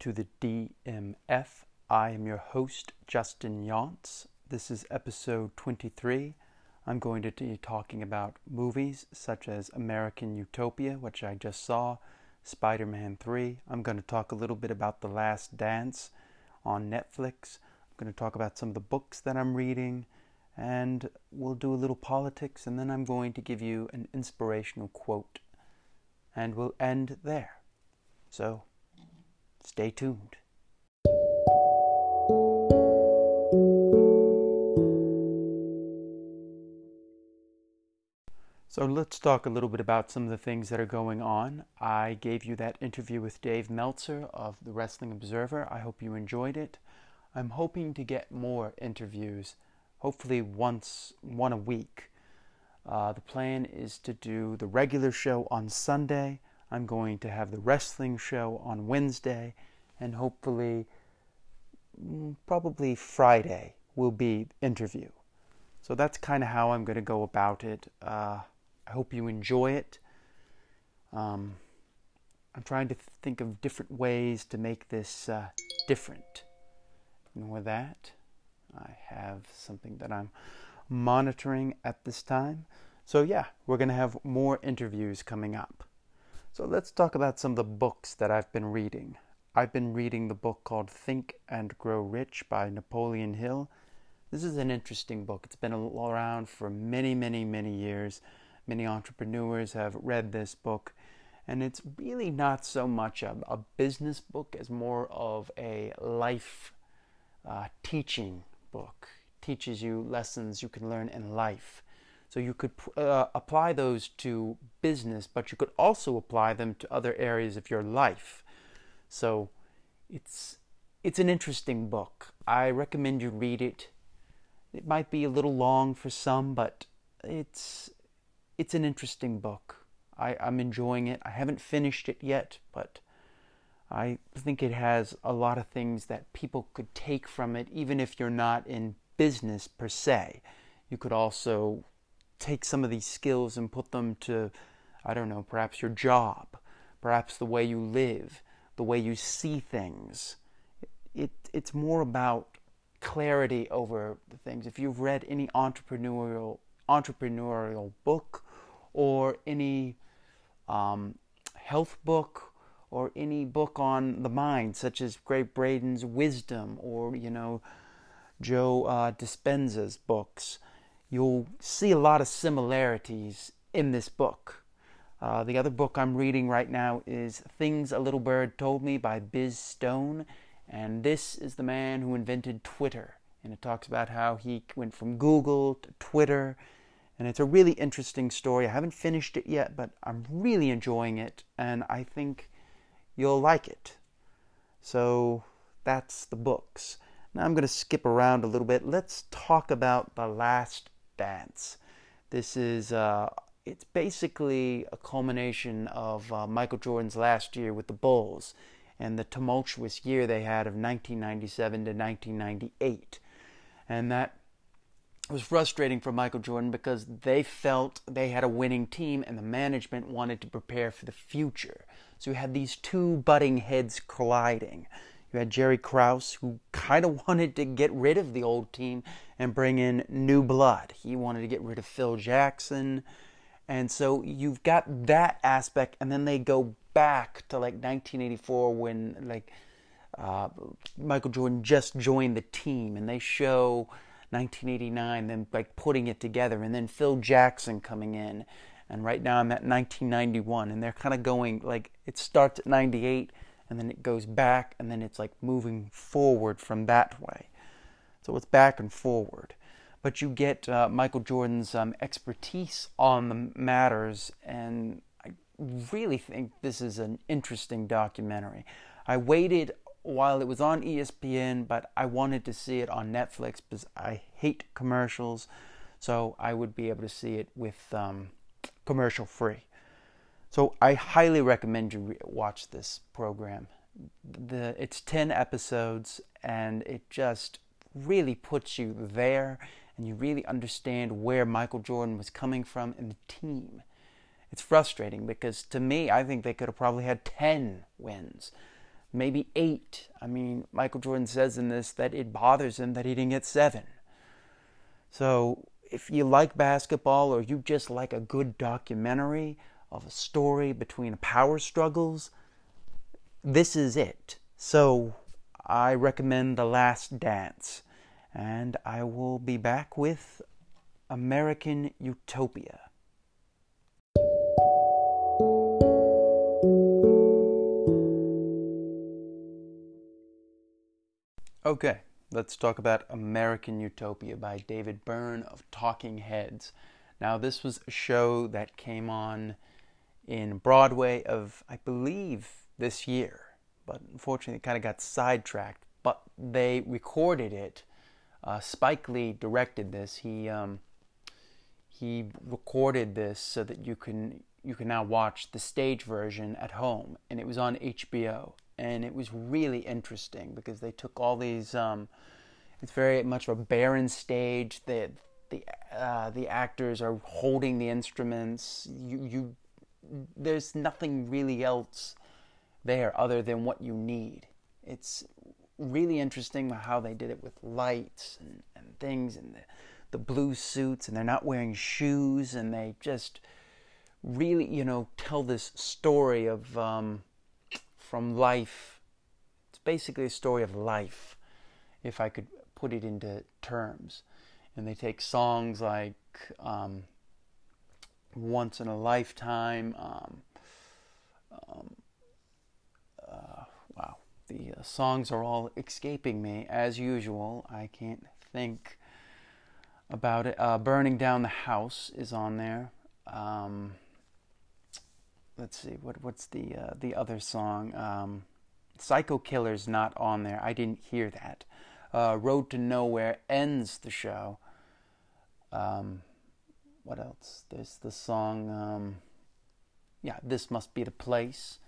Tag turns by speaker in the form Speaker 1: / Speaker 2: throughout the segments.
Speaker 1: to the DMF. I am your host, Justin Younts. This is episode 23. I'm going to be talking about movies such as American Utopia, which I just saw, Spider Man 3. I'm going to talk a little bit about The Last Dance on Netflix. I'm going to talk about some of the books that I'm reading, and we'll do a little politics, and then I'm going to give you an inspirational quote. And we'll end there. So, stay tuned. So let's talk a little bit about some of the things that are going on. I gave you that interview with Dave Meltzer of the Wrestling Observer. I hope you enjoyed it. I'm hoping to get more interviews, hopefully once one a week. Uh, the plan is to do the regular show on Sunday. I'm going to have the wrestling show on Wednesday, and hopefully, mm, probably Friday will be interview. So that's kind of how I'm going to go about it. Uh, I hope you enjoy it. Um, I'm trying to think of different ways to make this uh, different. And with that, I have something that I'm monitoring at this time. So, yeah, we're going to have more interviews coming up. So, let's talk about some of the books that I've been reading. I've been reading the book called Think and Grow Rich by Napoleon Hill. This is an interesting book. It's been around for many, many, many years. Many entrepreneurs have read this book, and it's really not so much a, a business book as more of a life uh, teaching book. It teaches you lessons you can learn in life. So you could uh, apply those to business, but you could also apply them to other areas of your life. So it's it's an interesting book. I recommend you read it. It might be a little long for some, but it's it's an interesting book. I, I'm enjoying it. I haven't finished it yet, but I think it has a lot of things that people could take from it, even if you're not in business per se. You could also take some of these skills and put them to, I don't know, perhaps your job, perhaps the way you live, the way you see things. It, it's more about clarity over the things. If you've read any entrepreneurial entrepreneurial book or any um, health book or any book on the mind, such as Gregg Braden's Wisdom or, you know, Joe uh, Dispenza's books, you'll see a lot of similarities in this book. Uh, the other book I'm reading right now is Things a Little Bird Told Me by Biz Stone, and this is the man who invented Twitter. And it talks about how he went from Google to Twitter and it's a really interesting story. I haven't finished it yet, but I'm really enjoying it, and I think you'll like it. So that's the books. Now I'm going to skip around a little bit. Let's talk about The Last Dance. This is uh, it's basically a culmination of uh, Michael Jordan's last year with the Bulls and the tumultuous year they had of 1997 to 1998. And that was frustrating for Michael Jordan because they felt they had a winning team and the management wanted to prepare for the future. So you had these two butting heads colliding. You had Jerry Krause, who kind of wanted to get rid of the old team and bring in new blood. He wanted to get rid of Phil Jackson. And so you've got that aspect, and then they go back to like 1984 when like uh, Michael Jordan just joined the team, and they show 1989, them like putting it together, and then Phil Jackson coming in. And right now I'm at 1991, and they're kind of going like it starts at 98, and then it goes back, and then it's like moving forward from that way. So it's back and forward. But you get uh, Michael Jordan's um, expertise on the matters, and I really think this is an interesting documentary. I waited while it was on ESPN, but I wanted to see it on Netflix because I hate commercials, so I would be able to see it with um, commercial free. So I highly recommend you watch this program. The it's ten episodes, and it just really puts you there, and you really understand where Michael Jordan was coming from and the team. It's frustrating because to me, I think they could have probably had ten wins maybe eight. I mean, Michael Jordan says in this that it bothers him that he didn't get seven. So if you like basketball or you just like a good documentary of a story between power struggles, this is it. So I recommend The Last Dance. And I will be back with American Utopia. Okay, let's talk about American Utopia by David Byrne of Talking Heads. Now, this was a show that came on in Broadway of, I believe, this year, but unfortunately, it kind of got sidetracked. But they recorded it. Uh, Spike Lee directed this. He um, he recorded this so that you can you can now watch the stage version at home, and it was on HBO and it was really interesting because they took all these. Um, it's very much of a barren stage. The the uh, the actors are holding the instruments. You you there's nothing really else there other than what you need. It's really interesting how they did it with lights and, and things and the, the blue suits and they're not wearing shoes and they just really you know tell this story of um, from life. It's basically a story of life, if I could put it into terms. And they take songs like um, Once in a Lifetime. Um, um, uh, wow, the uh, songs are all escaping me as usual. I can't think about it. Uh, Burning Down the House is on there. Um, let's see what what's the uh, the other song um, psycho killer's not on there i didn't hear that uh, road to nowhere ends the show um, what else? There's the song um, yeah this must be the place.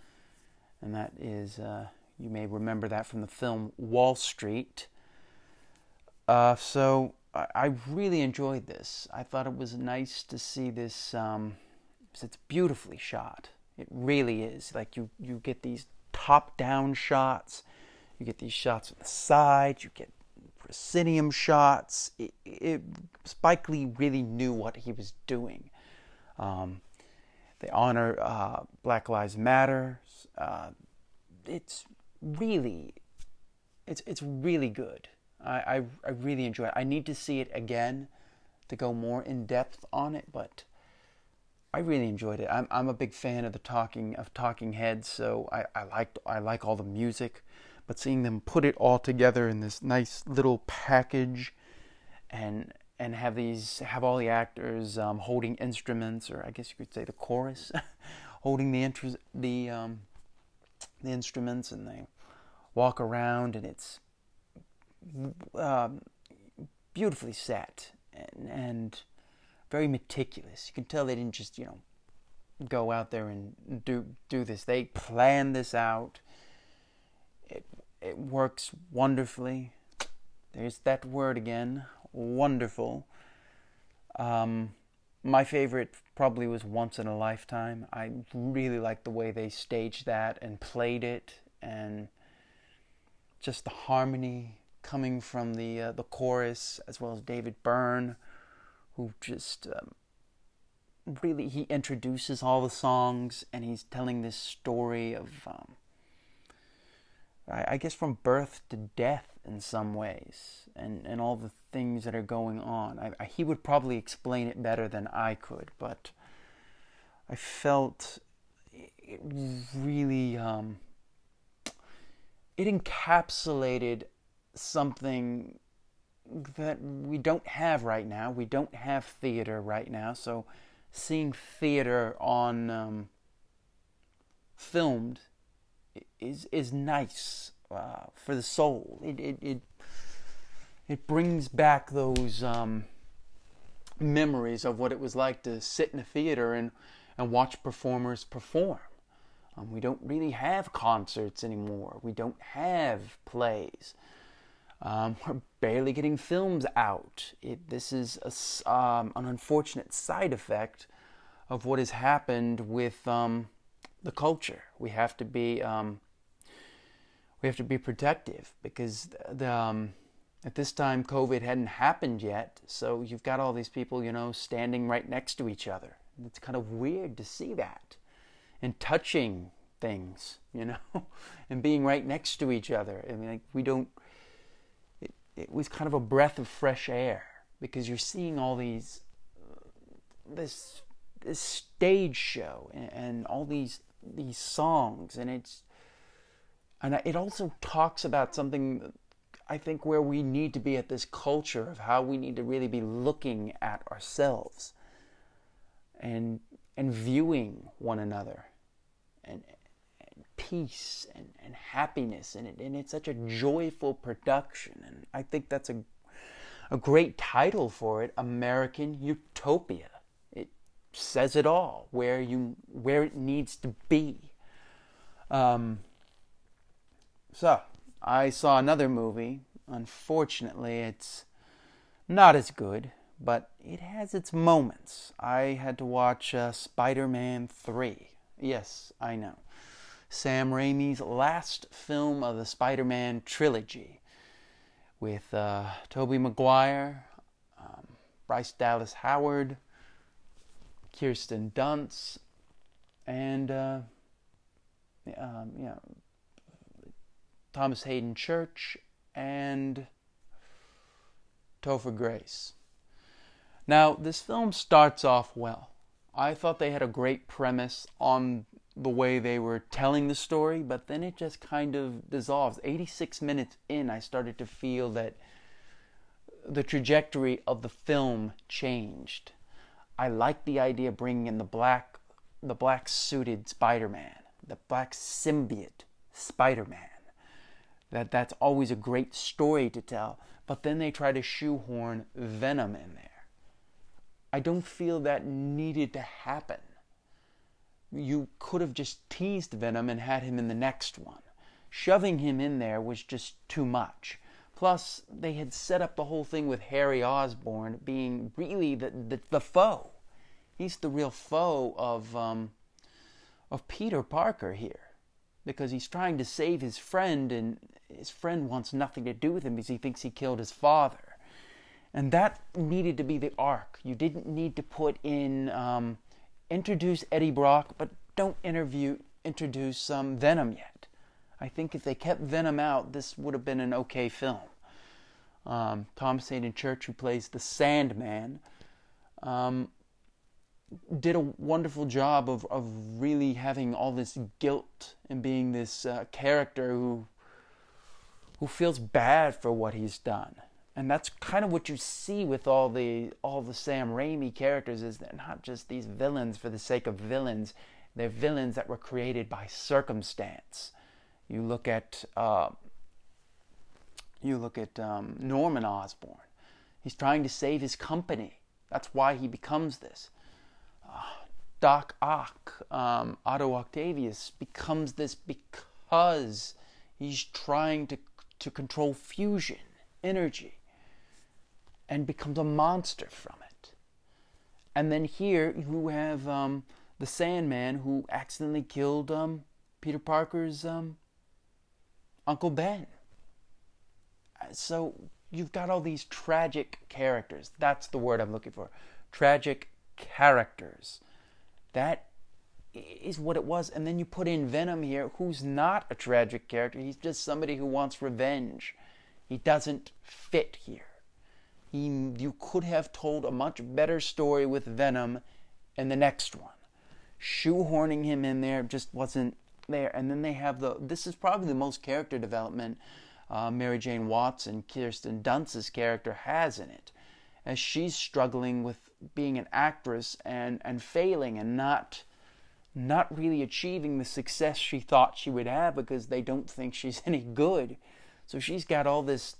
Speaker 1: And that is uh, you may remember that from the film wall street. Uh, so I, I, really enjoyed this. I thought it was nice to see this um, it's beautifully shot. It really is. Like you, you get these top down shots, you get these shots from the side, you get proscenium shots. It, it, Spike Lee really knew what he was doing. Um, they honor uh, Black Lives Matter. Uh, it's really, it's it's really good. I, I I really enjoy it. I need to see it again to go more in depth on it, but I really enjoyed it. I'm I'm a big fan of the talking of Talking Heads, so I I liked I like all the music, but seeing them put it all together in this nice little package, and and have these have all the actors um, holding instruments, or I guess you could say the chorus, holding the the um, the instruments, and they walk around, and it's um, beautifully set and and very meticulous. You can tell they didn't just, you know, go out there and do do this. They planned this out. It works wonderfully. There's that word again, wonderful. Um, my favorite probably was Once in a Lifetime. I really liked the way they staged that and played it, and just the harmony coming from the uh, the chorus as well as David Byrne who just um, really he introduces all the songs and he's telling this story of um, I, guess from birth to death in some ways and, and all the things that are going on I, I, he would probably explain it better than I could but I felt it really um, it encapsulated something that we don't have right now. We don't have theater right now, so seeing theater on um, filmed is is nice uh, for the soul. It it it, it brings back those um, memories of what it was like to sit in a theater and and watch performers perform. Um, we don't really have concerts anymore. We don't have plays. Um, we're barely getting films out. It, this is a, um, an unfortunate side effect of what has happened with um, the culture. We have to be um, we have to be protective because the um, at this time COVID hadn't happened yet, so you've got all these people, you know, standing right next to each other. It's kind of weird to see that and touching things, you know, and being right next to each other. I mean, like we don't. It, it was kind of a breath of fresh air because you're seeing all these this this stage show and, and all these these songs, and it's and it also talks about something I think where we need to be at this culture of how we need to really be looking at ourselves and and viewing one another and, and peace and, and happiness and, it, and it's such a joyful production. And I think that's a a great title for it American Utopia. It says it all where you where it needs to be. Um, so I saw another movie. Unfortunately, it's not as good, but it has its moments. I had to watch uh, Spider Man 3. Yes, I know. Sam Raimi's last film of the Spider Man trilogy with uh, Tobey Maguire, um, Bryce Dallas Howard, Kirsten Dunst, and uh, um, you know, Thomas Haden Church, and Topher Grace. Now, this film starts off well. I thought they had a great premise on the way they were telling the story, but then it just kind of dissolves. 86 minutes in, I started to feel that the trajectory of the film changed. I liked the idea of bringing in the black, the black suited Spider-Man, the black symbiote Spider-Man that that's always a great story to tell. But then they try to shoehorn Venom in there. I don't feel that needed to happen. You could have just teased Venom and had him in the next one. Shoving him in there was just too much. Plus, they had set up the whole thing with Harry Osborn being really the, the, the foe. He's the real foe of, um, of Peter Parker here because he's trying to save his friend and his friend wants nothing to do with him because he thinks he killed his father. And that needed to be the arc. You didn't need to put in, um, introduce Eddie Brock, but don't interview, introduce um, Venom yet. I think if they kept Venom out, this would have been an okay film. Um, Thomas Haden Church, who plays the Sandman, um, did a wonderful job of, of really having all this guilt and being this uh, character who who feels bad for what he's done. And that's kind of what you see with all the all the Sam Raimi characters is they're not just these villains for the sake of villains. They're villains that were created by circumstance. You look at uh, you look at um, Norman Osborn. He's trying to save his company. That's why he becomes this. Uh, Doc Ock, um, Otto Octavius, becomes this because he's trying to to control fusion, energy, and becomes a monster from it. And then here you have um, the Sandman who accidentally killed um, Peter Parker's um, Uncle Ben. So you've got all these tragic characters. That's the word I'm looking for. Tragic characters. That is what it was. And then you put in Venom here, who's not a tragic character. He's just somebody who wants revenge. He doesn't fit here. He, you could have told a much better story with Venom in the next one. Shoehorning him in there just wasn't there. And then they have the. This is probably the most character development uh, Mary Jane Watson, Kirsten Dunst's character, has in it, as she's struggling with being an actress and and failing and not not really achieving the success she thought she would have because they don't think she's any good. So she's got all this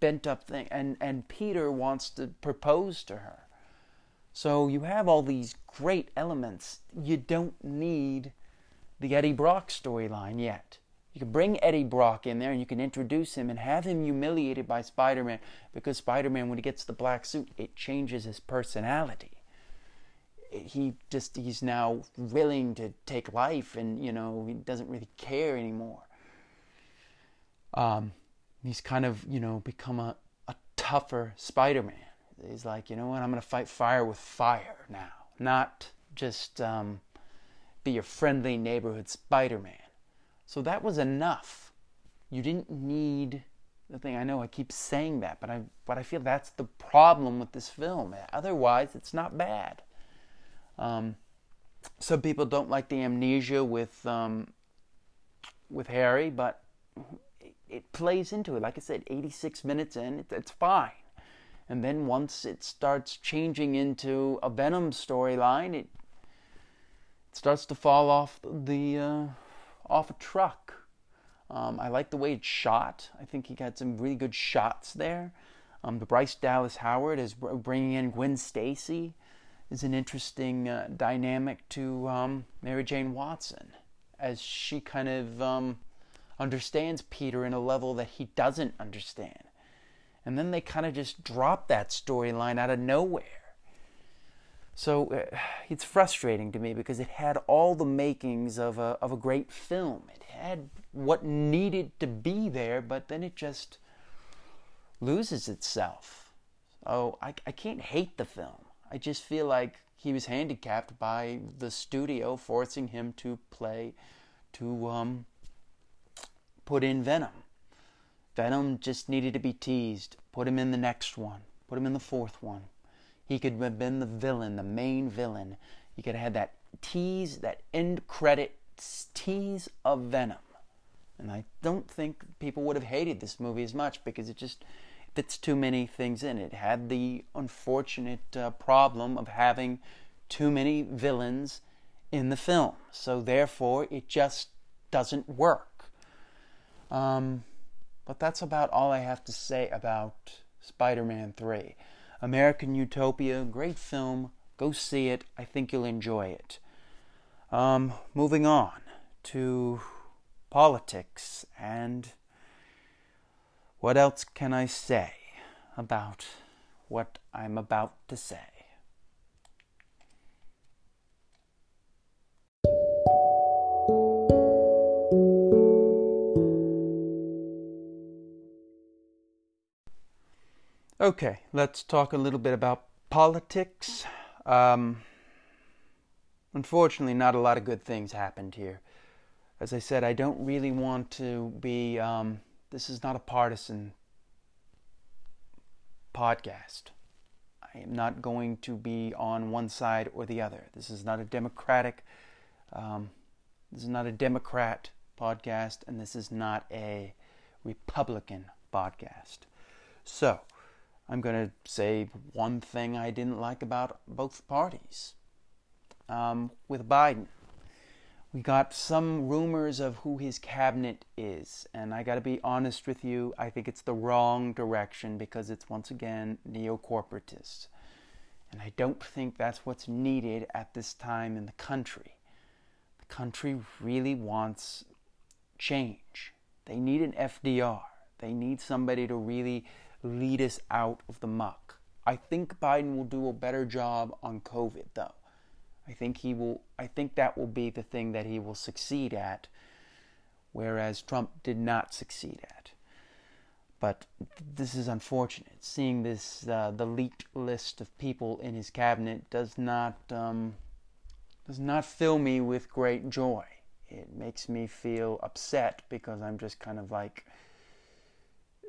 Speaker 1: bent up thing and and Peter wants to propose to her. So you have all these great elements. You don't need the Eddie Brock storyline yet. You can bring Eddie Brock in there and you can introduce him and have him humiliated by Spider Man because Spider Man, when he gets the black suit, it changes his personality he just he's now willing to take life and you know he doesn't really care anymore um, he's kind of, you know, become a, a tougher Spider Man. He's like, you know what, I'm going to fight fire with fire now, not just um, be your friendly neighborhood Spider Man. So that was enough. You didn't need the thing. I know I keep saying that, but I but I feel that's the problem with this film. Otherwise, it's not bad. Um, some people don't like the amnesia with um, with Harry, but it, plays into it. Like I said, 86 minutes in, it, it's fine. And then once it starts changing into a Venom storyline, it, it starts to fall off the uh, off a truck. Um, I like the way it's shot. I think he got some really good shots there. Um, the Bryce Dallas Howard is bringing in Gwen Stacy is an interesting uh, dynamic to um, Mary Jane Watson as she kind of um, understands Peter in a level that he doesn't understand. And then they kind of just drop that storyline out of nowhere. So uh, it's frustrating to me because it had all the makings of a, of a great film. It had what needed to be there, but then it just loses itself. Oh, I, I can't hate the film. I just feel like he was handicapped by the studio forcing him to play, to um, put in Venom. Venom just needed to be teased. Put him in the next one. Put him in the fourth one. He could have been the villain, the main villain. You could have had that tease, that end credit tease of Venom. And I don't think people would have hated this movie as much because it just fits too many things in. It had the unfortunate uh, problem of having too many villains in the film. So therefore, it just doesn't work. Um, but that's about all I have to say about Spider Man 3. American Utopia, great film. Go see it. I think you'll enjoy it. Um, moving on to politics and what else can I say about what I'm about to say? Okay, let's talk a little bit about politics. Um, unfortunately, not a lot of good things happened here. As I said, I don't really want to be um, this is not a partisan podcast. I am not going to be on one side or the other. This is not a democratic. Um, this is not a Democrat podcast, and this is not a Republican podcast. So, I'm going to say one thing I didn't like about both parties. Um, with Biden, we got some rumors of who his cabinet is, and I got to be honest with you, I think it's the wrong direction because it's once again neo-corporatist. And I don't think that's what's needed at this time in the country. The country really wants change. They need an FDR. They need somebody to really lead us out of the muck. I think Biden will do a better job on COVID though. I think he will I think that will be the thing that he will succeed at whereas Trump did not succeed at. But this is unfortunate. Seeing this uh, the leaked list of people in his cabinet does not um, does not fill me with great joy. It makes me feel upset because I'm just kind of like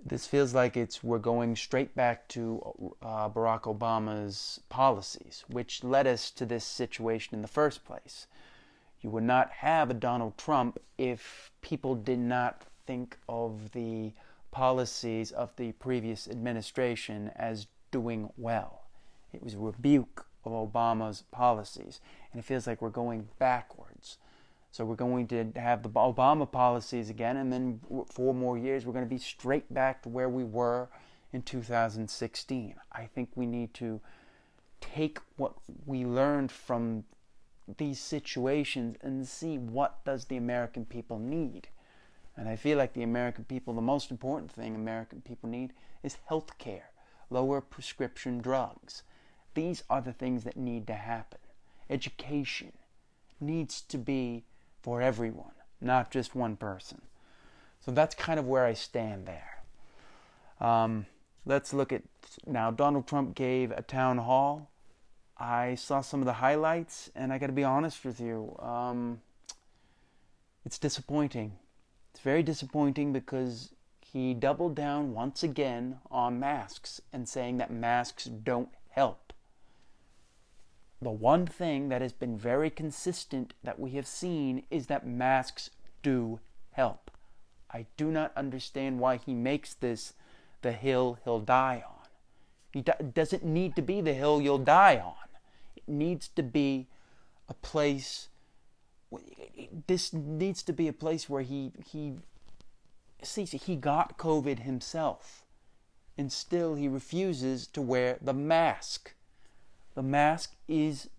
Speaker 1: this feels like it's we're going straight back to uh, Barack Obama's policies, which led us to this situation in the first place. You would not have a Donald Trump if people did not think of the policies of the previous administration as doing well. It was a rebuke of Obama's policies, and it feels like we're going backwards. So we're going to have the Obama policies again, and then four more years, we're going to be straight back to where we were in 2016. I think we need to take what we learned from these situations and see what does the American people need. And I feel like the American people, the most important thing American people need is health care, lower prescription drugs. These are the things that need to happen. Education needs to be for everyone, not just one person. So that's kind of where I stand there. Um, let's look at now. Donald Trump gave a town hall. I saw some of the highlights, and I got to be honest with you. Um, it's disappointing. It's very disappointing because he doubled down once again on masks and saying that masks don't help. The one thing that has been very consistent that we have seen is that masks do help. I do not understand why he makes this the hill he'll die on. He do- doesn't need to be the hill you'll die on. It needs to be a place. This needs to be a place where he he sees he got COVID himself, and still he refuses to wear the mask. The mask is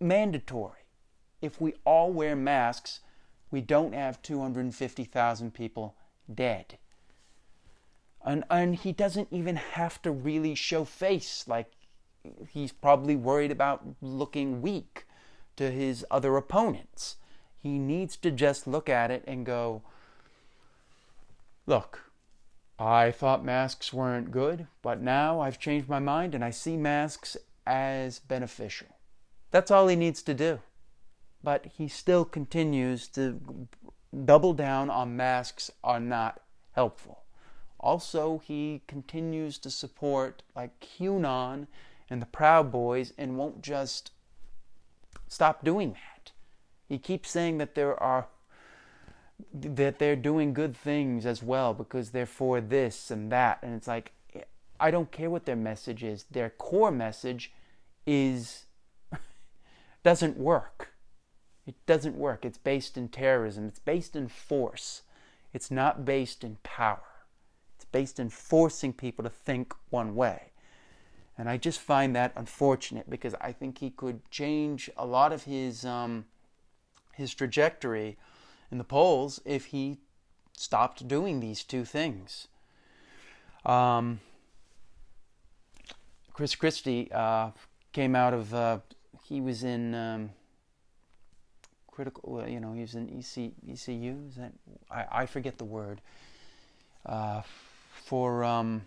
Speaker 1: mandatory. If we all wear masks, we don't have 250,000 people dead. And, and he doesn't even have to really show face. Like, he's probably worried about looking weak to his other opponents. He needs to just look at it and go, Look, I thought masks weren't good, but now I've changed my mind and I see masks as beneficial. That's all he needs to do. But he still continues to double down on masks are not helpful. Also, he continues to support like QAnon and the Proud Boys and won't just stop doing that. He keeps saying that there are that they're doing good things as well because they're for this and that and it's like I don't care what their message is. Their core message is doesn't work. It doesn't work. It's based in terrorism. It's based in force. It's not based in power. It's based in forcing people to think one way. And I just find that unfortunate because I think he could change a lot of his um, his trajectory in the polls if he stopped doing these two things. Um, Chris Christie uh, came out of uh, he was in um, critical, you know, he was in EC, ECU. Is that I, I forget the word uh, for um,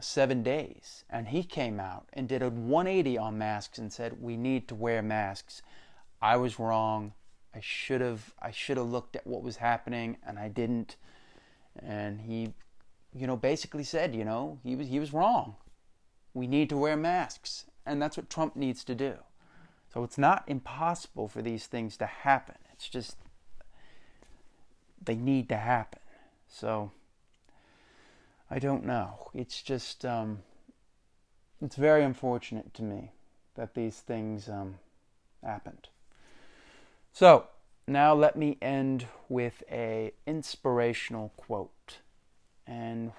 Speaker 1: seven days, and he came out and did a 180 on masks and said we need to wear masks. I was wrong. I should have I should have looked at what was happening and I didn't. And he, you know, basically said, you know, he was he was wrong. We need to wear masks, and that's what Trump needs to do. So it's not impossible for these things to happen. It's just they need to happen. So I don't know. It's just um, it's very unfortunate to me that these things um, happened. So now let me end with a inspirational quote, and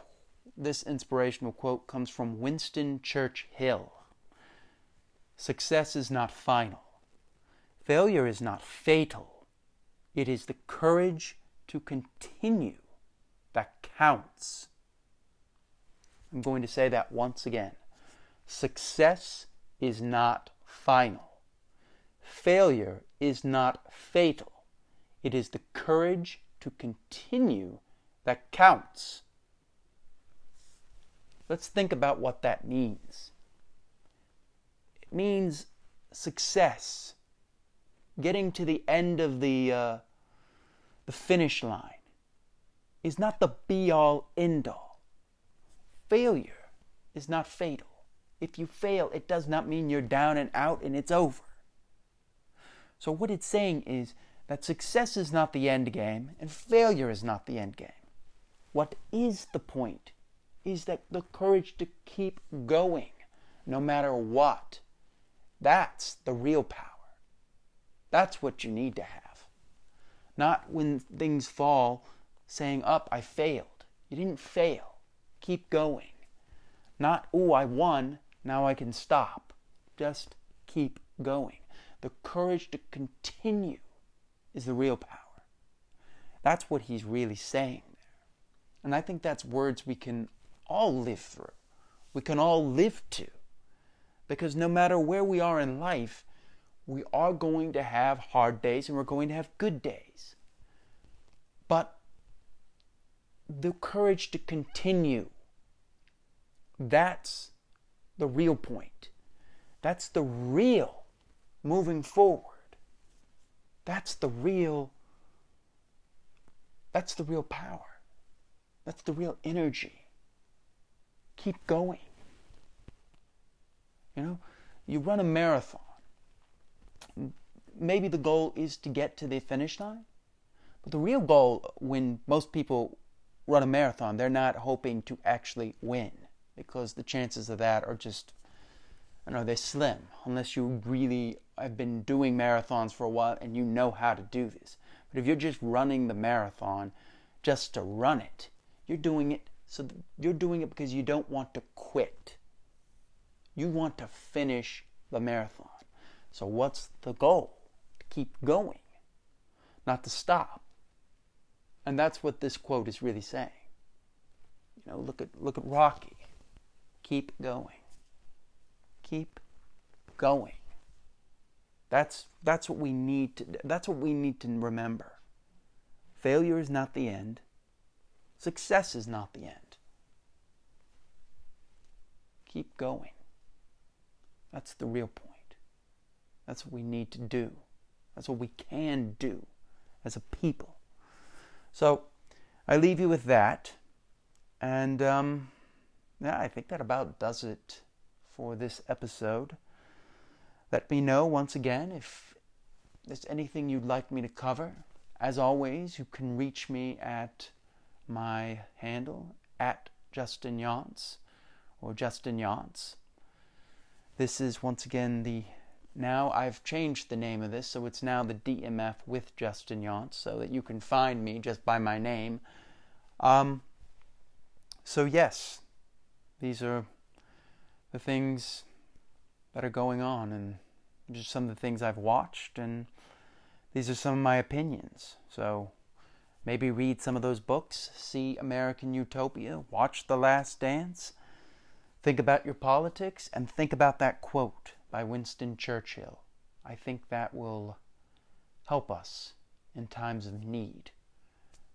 Speaker 1: this inspirational quote comes from Winston Churchill. Success is not final. Failure is not fatal. It is the courage to continue that counts. I'm going to say that once again. Success is not final. Failure is not fatal. It is the courage to continue that counts. Let's think about what that means it means success, getting to the end of the uh, the finish line is not the be all end all. Failure is not fatal. If you fail, it does not mean you're down and out and it's over. So, what it's saying is that success is not the end game and failure is not the end game. What is the point is that the courage to keep going no matter what. That's the real power. That's what you need to have. Not when things fall saying, Up, I failed. You didn't fail. Keep going. Not, Oh, I won. Now I can stop. Just keep going. The courage to continue is the real power. That's what he's really saying there. And I think that's words we can all live through. We can all live to. Because no matter where we are in life, we are going to have hard days and we're going to have good days. But the courage to continue. That's the real point. That's the real moving forward. That's the real that's the real power. That's the real energy. Keep going. You know, you run a marathon. Maybe the goal is to get to the finish line. But the real goal when most people run a marathon, they're not hoping to actually win because the chances of that are just I know they're slim unless you really have been doing marathons for a while and you know how to do this. But if you're just running the marathon just to run it, you're doing it so you're doing it because you don't want to quit. You want to finish the marathon. So what's the goal? To keep going, not to stop. And that's what this quote is really saying. You know, look at look at Rocky. Keep going keep going. That's that's what we need to that's what we need to remember. Failure is not the end. Success is not the end. Keep going. That's the real point. That's what we need to do. That's what we can do as a people. So I leave you with that. And um, yeah, I think that about does it for this episode. Let me know once again if there's anything you'd like me to cover. As always, you can reach me at my handle at Justin Younts or Justin Younts. This is once again the now I've changed the name of this, so it's now the DMF with Justin Younts, so that you can find me just by my name. Um, so yes, these are the things that are going on and just some of the things I've watched and these are some of my opinions. So maybe read some of those books, see American Utopia, watch The Last Dance, think about your politics and think about that quote by Winston Churchill. I think that will help us in times of need.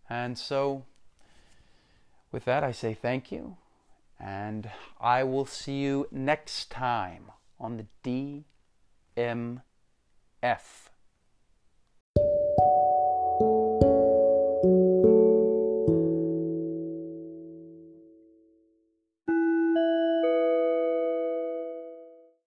Speaker 1: And so with that I say thank you and I will see you next time on the DMF.